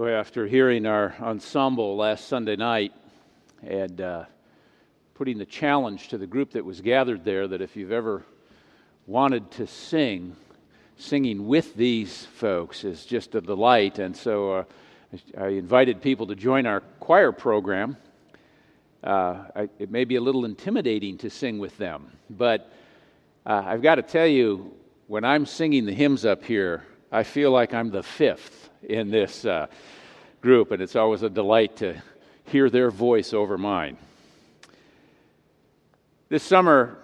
Boy, after hearing our ensemble last Sunday night and uh, putting the challenge to the group that was gathered there that if you've ever wanted to sing, singing with these folks is just a delight. And so uh, I invited people to join our choir program. Uh, I, it may be a little intimidating to sing with them, but uh, I've got to tell you, when I'm singing the hymns up here, I feel like I'm the fifth in this uh, group, and it's always a delight to hear their voice over mine. This summer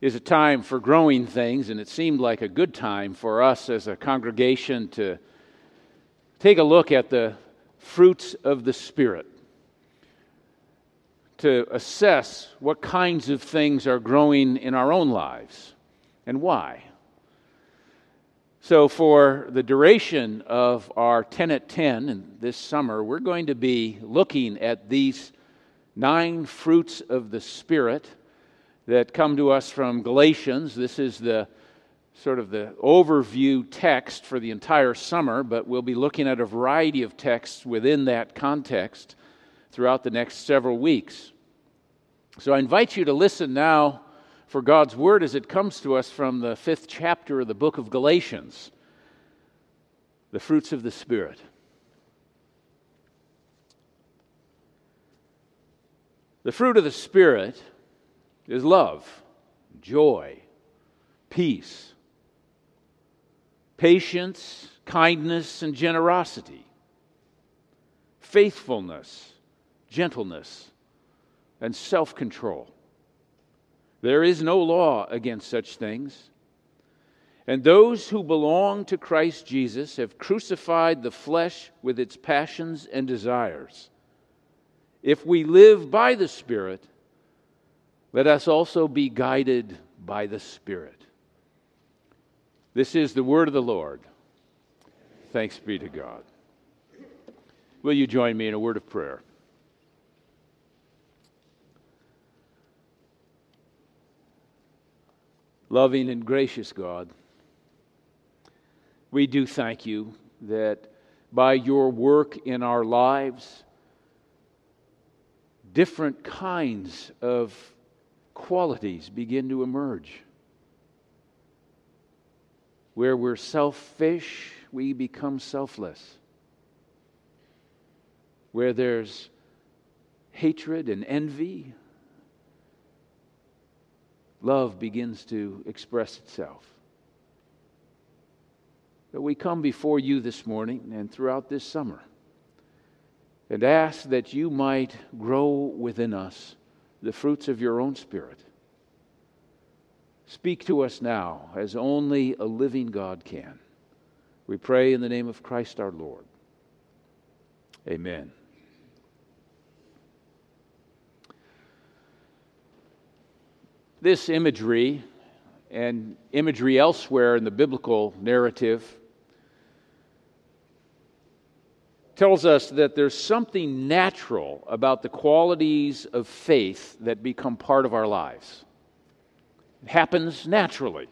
is a time for growing things, and it seemed like a good time for us as a congregation to take a look at the fruits of the Spirit, to assess what kinds of things are growing in our own lives and why. So, for the duration of our 10 at 10 and this summer, we're going to be looking at these nine fruits of the Spirit that come to us from Galatians. This is the sort of the overview text for the entire summer, but we'll be looking at a variety of texts within that context throughout the next several weeks. So I invite you to listen now for God's word as it comes to us from the fifth chapter of the book of Galatians the fruits of the Spirit. The fruit of the Spirit is love, joy, peace, patience, kindness, and generosity, faithfulness, gentleness, and self control. There is no law against such things. And those who belong to Christ Jesus have crucified the flesh with its passions and desires. If we live by the Spirit, let us also be guided by the Spirit. This is the word of the Lord. Thanks be to God. Will you join me in a word of prayer? Loving and gracious God, we do thank you that by your work in our lives, different kinds of qualities begin to emerge. Where we're selfish, we become selfless. Where there's hatred and envy, love begins to express itself. But we come before you this morning and throughout this summer and ask that you might grow within us the fruits of your own Spirit. Speak to us now as only a living God can. We pray in the name of Christ our Lord. Amen. This imagery and imagery elsewhere in the biblical narrative tells us that there's something natural about the qualities of faith that become part of our lives. It happens naturally.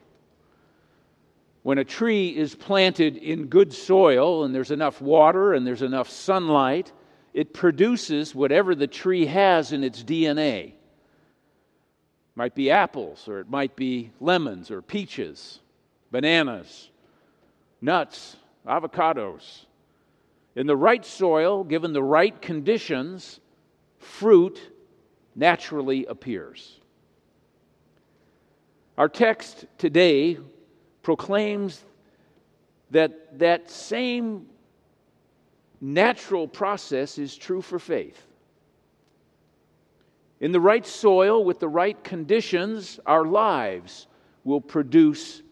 When a tree is planted in good soil and there's enough water and there's enough sunlight, it produces whatever the tree has in its DNA. Might be apples, or it might be lemons, or peaches, bananas, nuts, avocados. In the right soil, given the right conditions, fruit naturally appears. Our text today proclaims that that same natural process is true for faith. In the right soil, with the right conditions, our lives will produce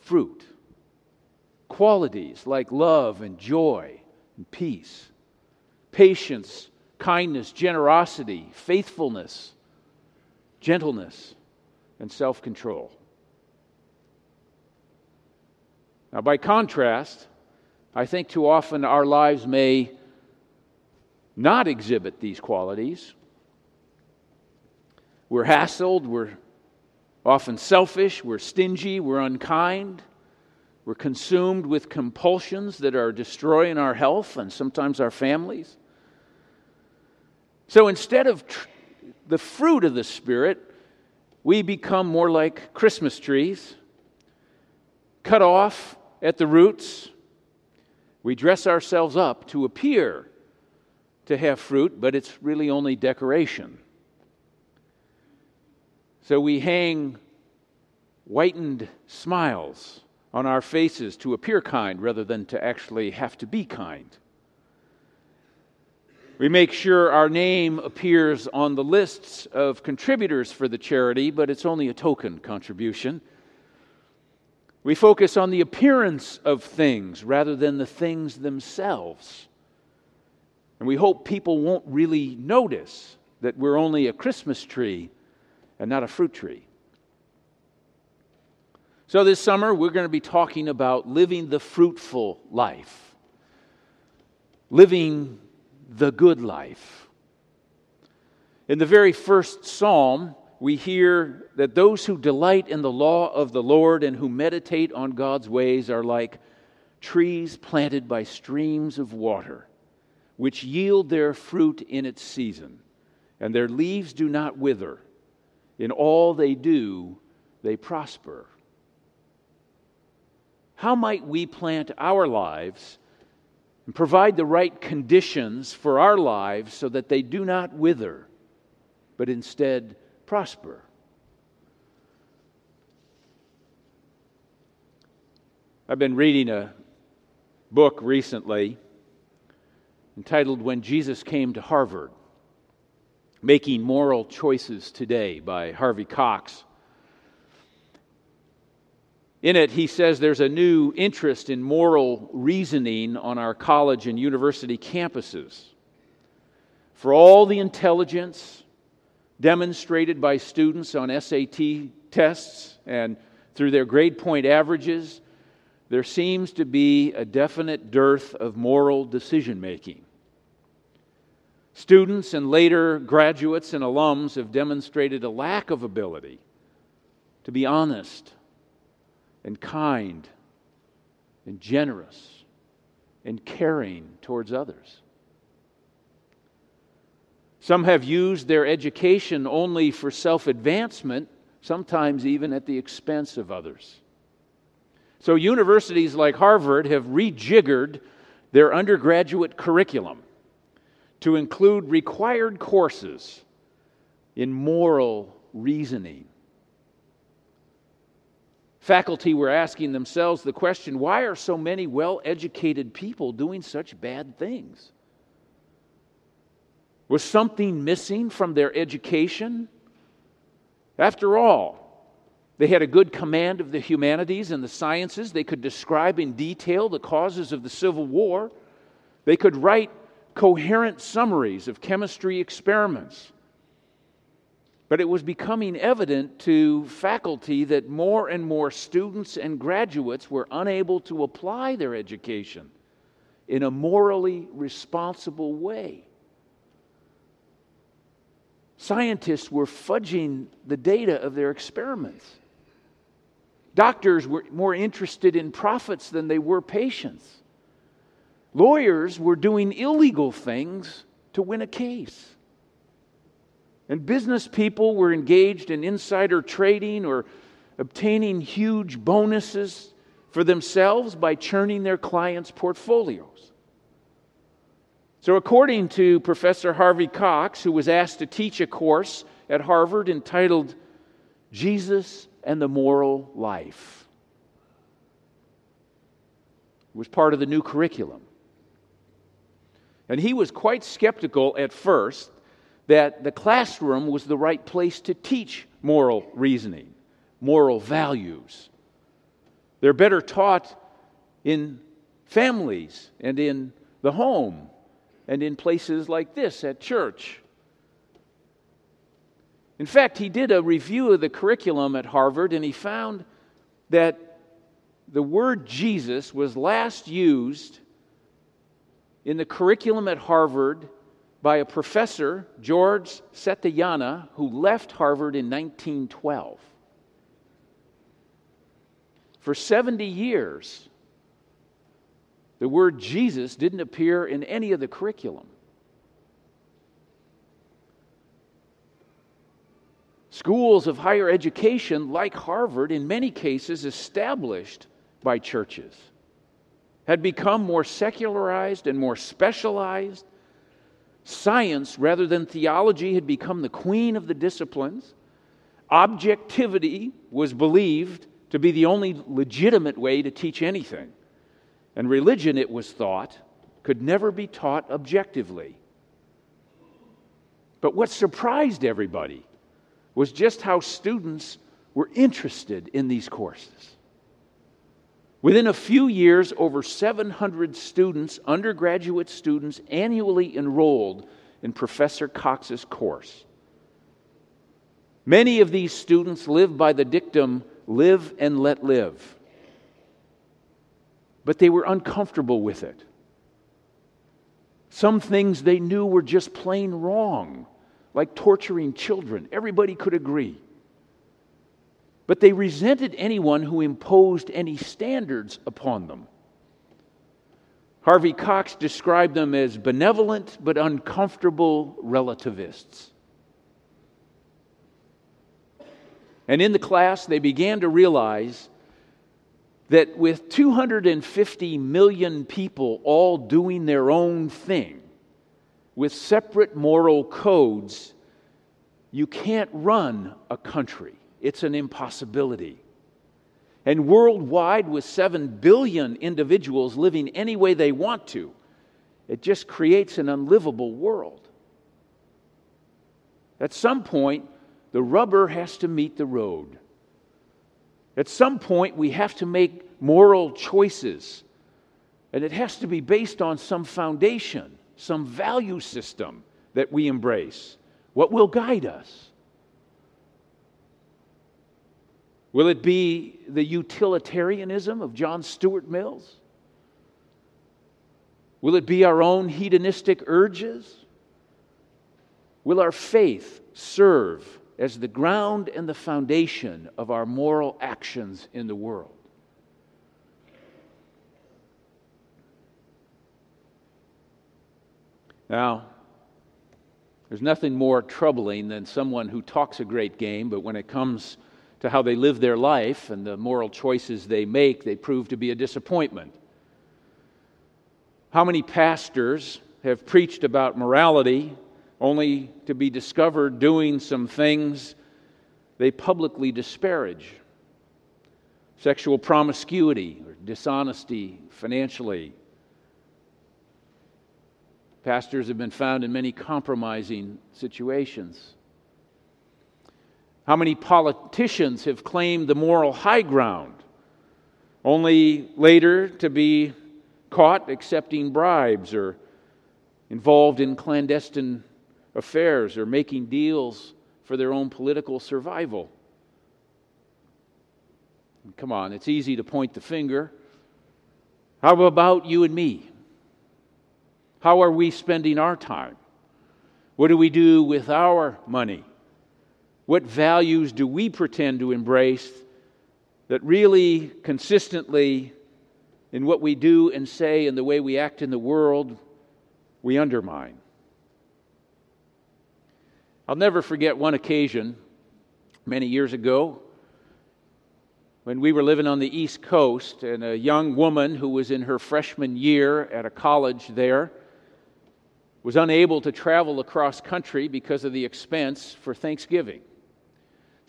fruit qualities like love and joy and peace, patience, kindness, generosity, faithfulness, gentleness, and self control. Now, by contrast, I think too often our lives may not exhibit these qualities. We're hassled, we're often selfish, we're stingy, we're unkind, We're consumed with compulsions that are destroying our health and sometimes our families. So instead of tr- the fruit of the Spirit, we become more like Christmas trees, cut off at the roots. We dress ourselves up to appear to have fruit, but it's really only decoration. So we hang whitened smiles on our faces to appear kind rather than to actually have to be kind. We make sure our name appears on the lists of contributors for the charity, but it's only a token contribution. We focus on the appearance of things rather than the things themselves. And we hope people won't really notice that we're only a Christmas tree and not a fruit tree. So, this summer, we're going to be talking about living the fruitful life, living the good life. In the very first psalm, we hear that those who delight in the law of the Lord and who meditate on God's ways are like trees planted by streams of water, which yield their fruit in its season, and their leaves do not wither. In all they do, they prosper. How might we plant our lives and provide the right conditions for our lives so that they do not wither, but instead prosper? I've been reading a book recently entitled When Jesus Came to Harvard Making Moral Choices Today by Harvey Cox. In it, he says there's a new interest in moral reasoning on our college and university campuses. For all the intelligence demonstrated by students on SAT tests and through their grade point averages, there seems to be a definite dearth of moral decision making. Students and later graduates and alums have demonstrated a lack of ability to be honest and kind and generous and caring towards others. Some have used their education only for self advancement, sometimes even at the expense of others. So, universities like Harvard have rejiggered their undergraduate curriculum to include required courses in moral reasoning Faculty were asking themselves the question why are so many well educated people doing such bad things? Was something missing from their education? After all, they had a good command of the humanities and the sciences. They could describe in detail the causes of the Civil War. They could write coherent summaries of chemistry experiments. But it was becoming evident to faculty that more and more students and graduates were unable to apply their education in a morally responsible way. Scientists were fudging the data of their experiments. Doctors were more interested in profits than they were patients. Lawyers were doing illegal things to win a case. And business people were engaged in insider trading or obtaining huge bonuses for themselves by churning their clients' portfolios. So, according to Professor Harvey Cox, who was asked to teach a course at Harvard entitled Jesus and the Moral Life, it was part of the new curriculum. And he was quite skeptical at first that the classroom was the right place to teach moral reasoning, moral values. They're better taught in families and in the home and in places like this at church. In fact, he did a review of the curriculum at Harvard and he found that the word Jesus was last used in the curriculum at Harvard by a professor, George Santayana, who left Harvard in 1912. For 70 years, the word Jesus didn't appear in any of the curriculum. Schools of higher education, like Harvard, in many cases established by churches, had become more secularized and more specialized. Science, rather than theology, had become the queen of the disciplines. Objectivity was believed to be the only legitimate way to teach anything. And religion, it was thought, could never be taught objectively. But what surprised everybody was just how students were interested in these courses. Within a few years, over 700 students, undergraduate students, annually enrolled in Professor Cox's course. Many of these students live by the dictum live and let live. But they were uncomfortable with it. Some things they knew were just plain wrong, like torturing children. Everybody could agree. But they resented anyone who imposed any standards upon them. Harvey Cox described them as benevolent but uncomfortable relativists. And in the class, they began to realize that with 250 million people all doing their own thing, with separate moral codes, you can't run a country. It's an impossibility. And worldwide, with 7 billion individuals living any way they want to, it just creates an unlivable world. At some point, the rubber has to meet the road. At some point, we have to make moral choices, and it has to be based on some foundation, some value system that we embrace. What will guide us? Will it be the utilitarianism of John Stuart Mills? Will it be our own hedonistic urges? Will our faith serve as the ground and the foundation of our moral actions in the world? Now, there's nothing more troubling than someone who talks a great game, but when it comes to how they live their life and the moral choices they make, they prove to be a disappointment. How many pastors have preached about morality only to be discovered doing some things they publicly disparage? Sexual promiscuity or dishonesty financially. Pastors have been found in many compromising situations. How many politicians have claimed the moral high ground, only later to be caught accepting bribes or involved in clandestine affairs or making deals for their own political survival? Come on, it's easy to point the finger. How about you and me? How are we spending our time? What do we do with our money? What values do we pretend to embrace that really consistently, in what we do and say and the way we act in the world, we undermine? I'll never forget one occasion many years ago when we were living on the East Coast, and a young woman who was in her freshman year at a college there was unable to travel across country because of the expense for Thanksgiving.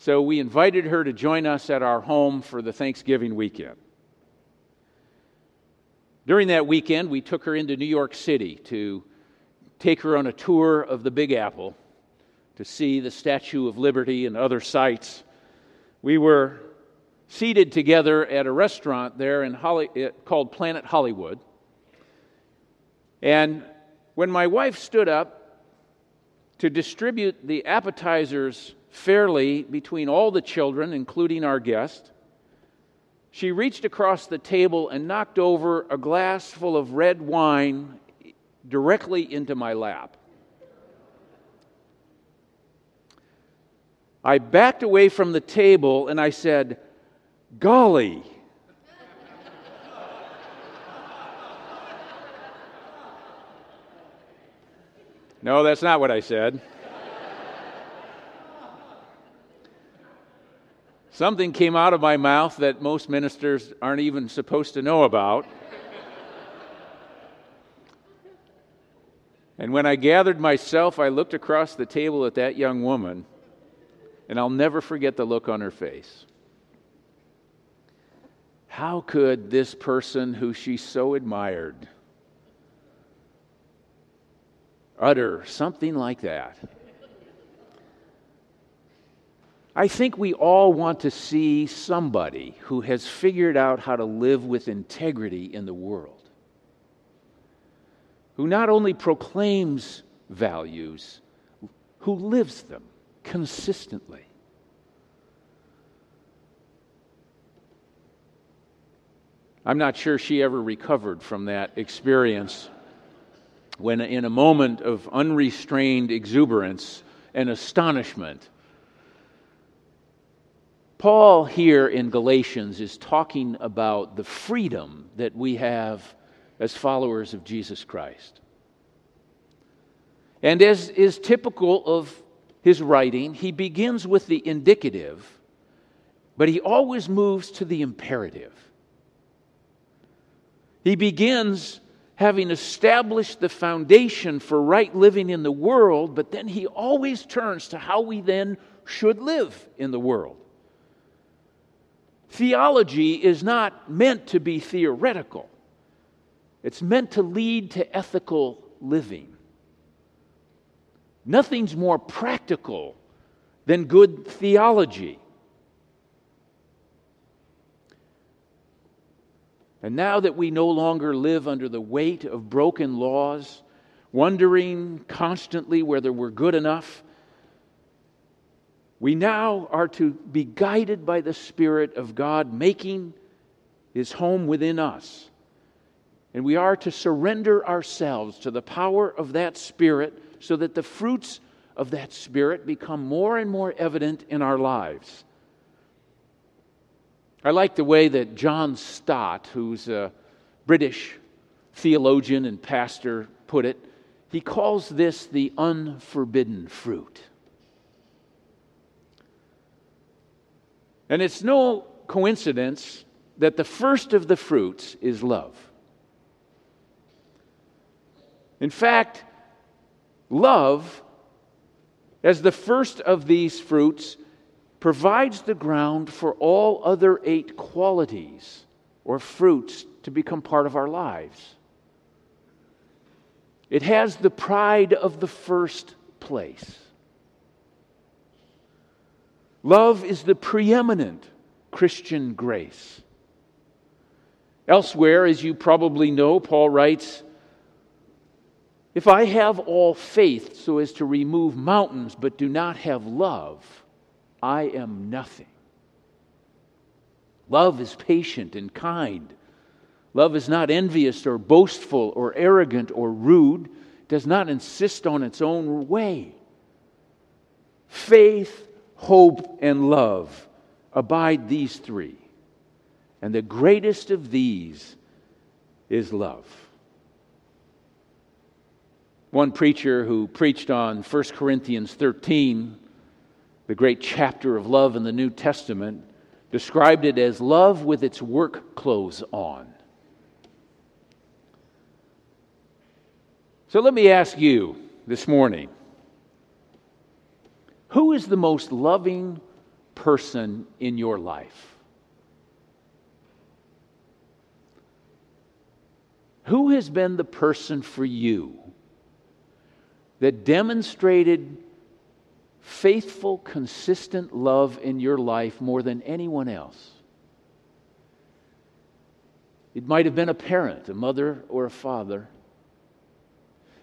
So we invited her to join us at our home for the Thanksgiving weekend. During that weekend, we took her into New York City to take her on a tour of the Big Apple to see the Statue of Liberty and other sites. We were seated together at a restaurant there in Holly, eh, called Planet Hollywood. And when my wife stood up to distribute the appetizers fairly between all the children, including our guest, she reached across the table and knocked over a glass full of red wine directly into my lap. I backed away from the table and I said, Golly. No, that's not what I said. Something came out of my mouth that most ministers aren't even supposed to know about. and when I gathered myself, I looked across the table at that young woman, and I'll never forget the look on her face. How could this person who she so admired utter something like that? I think we all want to see somebody who has figured out how to live with integrity in the world, who not only proclaims values, who lives them consistently. I'm not sure she ever recovered from that experience when, in a moment of unrestrained exuberance and astonishment, Paul, here in Galatians, is talking about the freedom that we have as followers of Jesus Christ. And as is typical of his writing, he begins with the indicative, but he always moves to the imperative. He begins having established the foundation for right living in the world, but then he always turns to how we then should live in the world. Theology is not meant to be theoretical, it's meant to lead to ethical living. Nothing's more practical than good theology. And now that we no longer live under the weight of broken laws, wondering constantly whether we're good enough, we now are to be guided by the Spirit of God making his home within us. And we are to surrender ourselves to the power of that Spirit so that the fruits of that Spirit become more and more evident in our lives. I like the way that John Stott, who's a British theologian and pastor, put it. He calls this the unforbidden fruit. And it's no coincidence that the first of the fruits is love. In fact, love, as the first of these fruits, provides the ground for all other eight qualities or fruits to become part of our lives. It has the pride of the first place. Love is the preeminent Christian grace. Elsewhere, as you probably know, Paul writes If I have all faith so as to remove mountains but do not have love, I am nothing. Love is patient and kind. Love is not envious or boastful or arrogant or rude, does not insist on its own way. Faith hope, and love abide these three. And the greatest of these is love. One preacher who preached on 1 Corinthians 13, the great chapter of love in the New Testament, described it as love with its work clothes on. So let me ask you this morning who is the most loving person in your life? Who has been the person for you that demonstrated faithful, consistent love in your life more than anyone else? It might have been a parent, a mother or a father.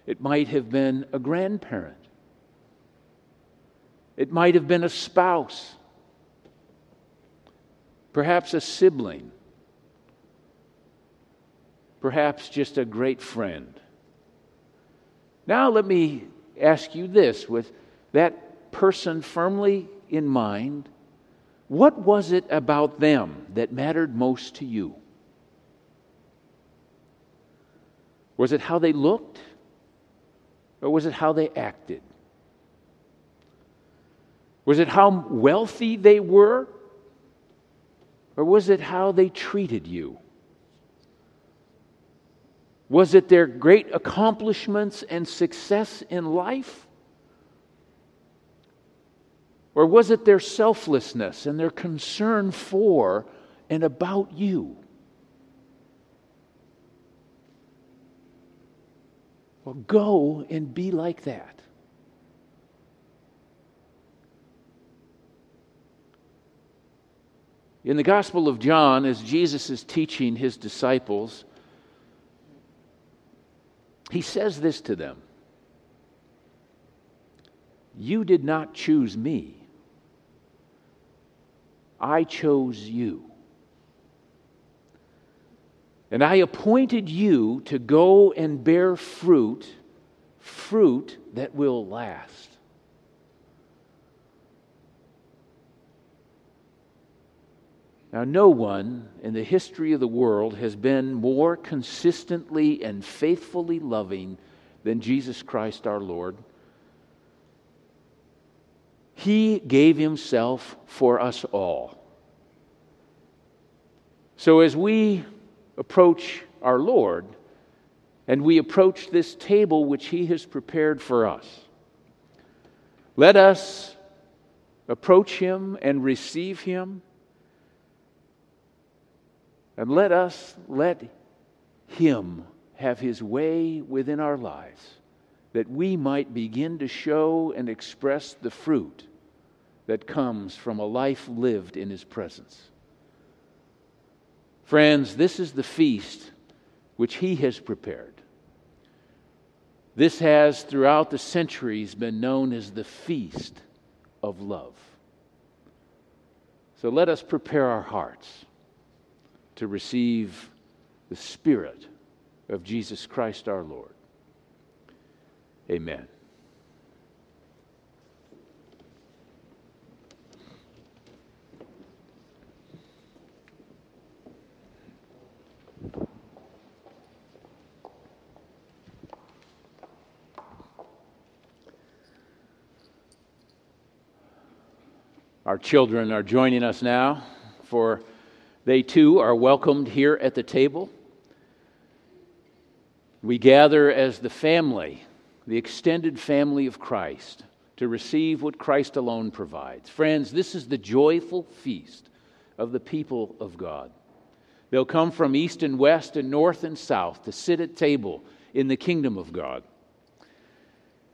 It might have been a grandparent. It might have been a spouse, perhaps a sibling, perhaps just a great friend. Now, let me ask you this with that person firmly in mind what was it about them that mattered most to you? Was it how they looked? Or was it how they acted? Was it how wealthy they were? Or was it how they treated you? Was it their great accomplishments and success in life? Or was it their selflessness and their concern for and about you? Well, go and be like that. In the Gospel of John, as Jesus is teaching his disciples, he says this to them You did not choose me, I chose you. And I appointed you to go and bear fruit, fruit that will last. Now, no one in the history of the world has been more consistently and faithfully loving than Jesus Christ our Lord. He gave himself for us all. So, as we approach our Lord and we approach this table which He has prepared for us, let us approach Him and receive Him and let us let Him have His way within our lives that we might begin to show and express the fruit that comes from a life lived in His presence. Friends, this is the feast which He has prepared. This has, throughout the centuries, been known as the feast of love. So let us prepare our hearts to receive the Spirit of Jesus Christ our Lord. Amen. Our children are joining us now for they too are welcomed here at the table. We gather as the family, the extended family of Christ, to receive what Christ alone provides. Friends, this is the joyful feast of the people of God. They'll come from east and west and north and south to sit at table in the kingdom of God.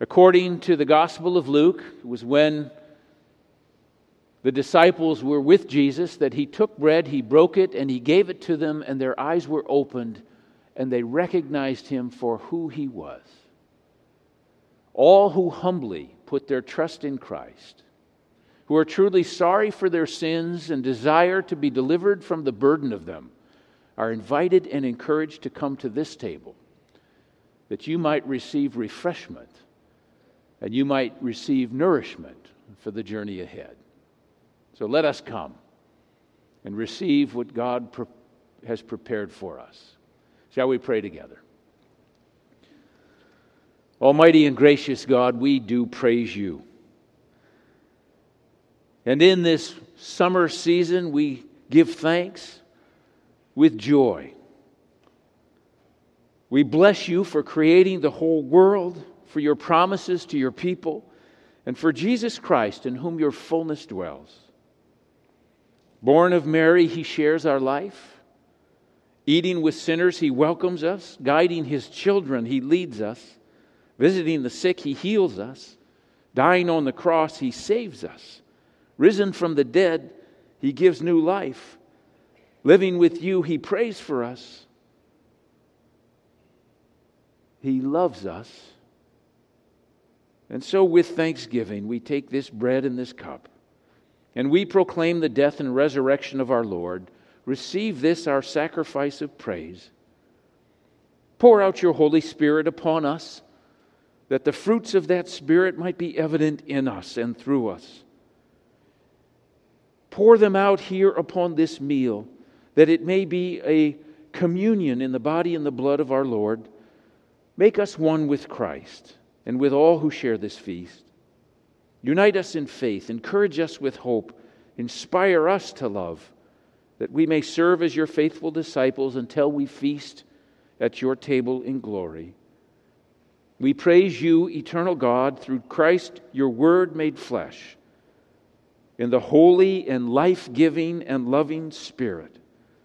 According to the Gospel of Luke, it was when the disciples were with Jesus that he took bread, he broke it, and he gave it to them, and their eyes were opened, and they recognized him for who he was. All who humbly put their trust in Christ, who are truly sorry for their sins and desire to be delivered from the burden of them, are invited and encouraged to come to this table that you might receive refreshment and you might receive nourishment for the journey ahead. So let us come and receive what God pre- has prepared for us. Shall we pray together? Almighty and gracious God, we do praise you. And in this summer season, we give thanks with joy. We bless you for creating the whole world, for your promises to your people, and for Jesus Christ, in whom your fullness dwells. Born of Mary, he shares our life. Eating with sinners, he welcomes us. Guiding his children, he leads us. Visiting the sick, he heals us. Dying on the cross, he saves us. Risen from the dead, he gives new life. Living with you, he prays for us. He loves us. And so, with thanksgiving, we take this bread and this cup and we proclaim the death and resurrection of our Lord, receive this our sacrifice of praise. Pour out your Holy Spirit upon us, that the fruits of that Spirit might be evident in us and through us. Pour them out here upon this meal, that it may be a communion in the body and the blood of our Lord. Make us one with Christ, and with all who share this feast. Unite us in faith, encourage us with hope, inspire us to love, that we may serve as your faithful disciples until we feast at your table in glory. We praise you, eternal God, through Christ, your word made flesh, in the holy and life giving and loving Spirit,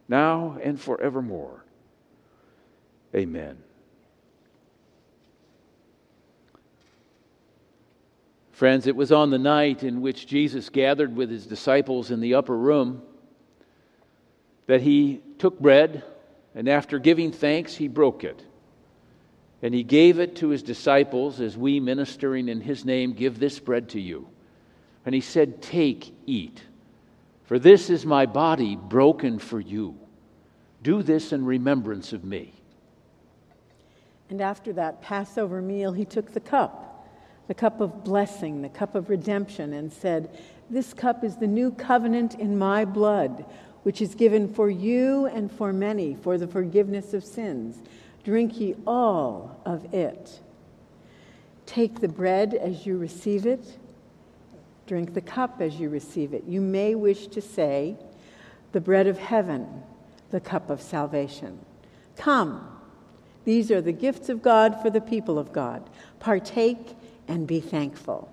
now and forevermore. Amen. Friends, it was on the night in which Jesus gathered with his disciples in the upper room that he took bread, and after giving thanks, he broke it. And he gave it to his disciples as we, ministering in his name, give this bread to you. And he said, Take, eat, for this is my body broken for you. Do this in remembrance of me. And after that Passover meal, he took the cup the cup of blessing, the cup of redemption, and said, This cup is the new covenant in my blood, which is given for you and for many for the forgiveness of sins. Drink ye all of it. Take the bread as you receive it, drink the cup as you receive it. You may wish to say, The bread of heaven, the cup of salvation. Come. These are the gifts of God for the people of God. Partake and be thankful.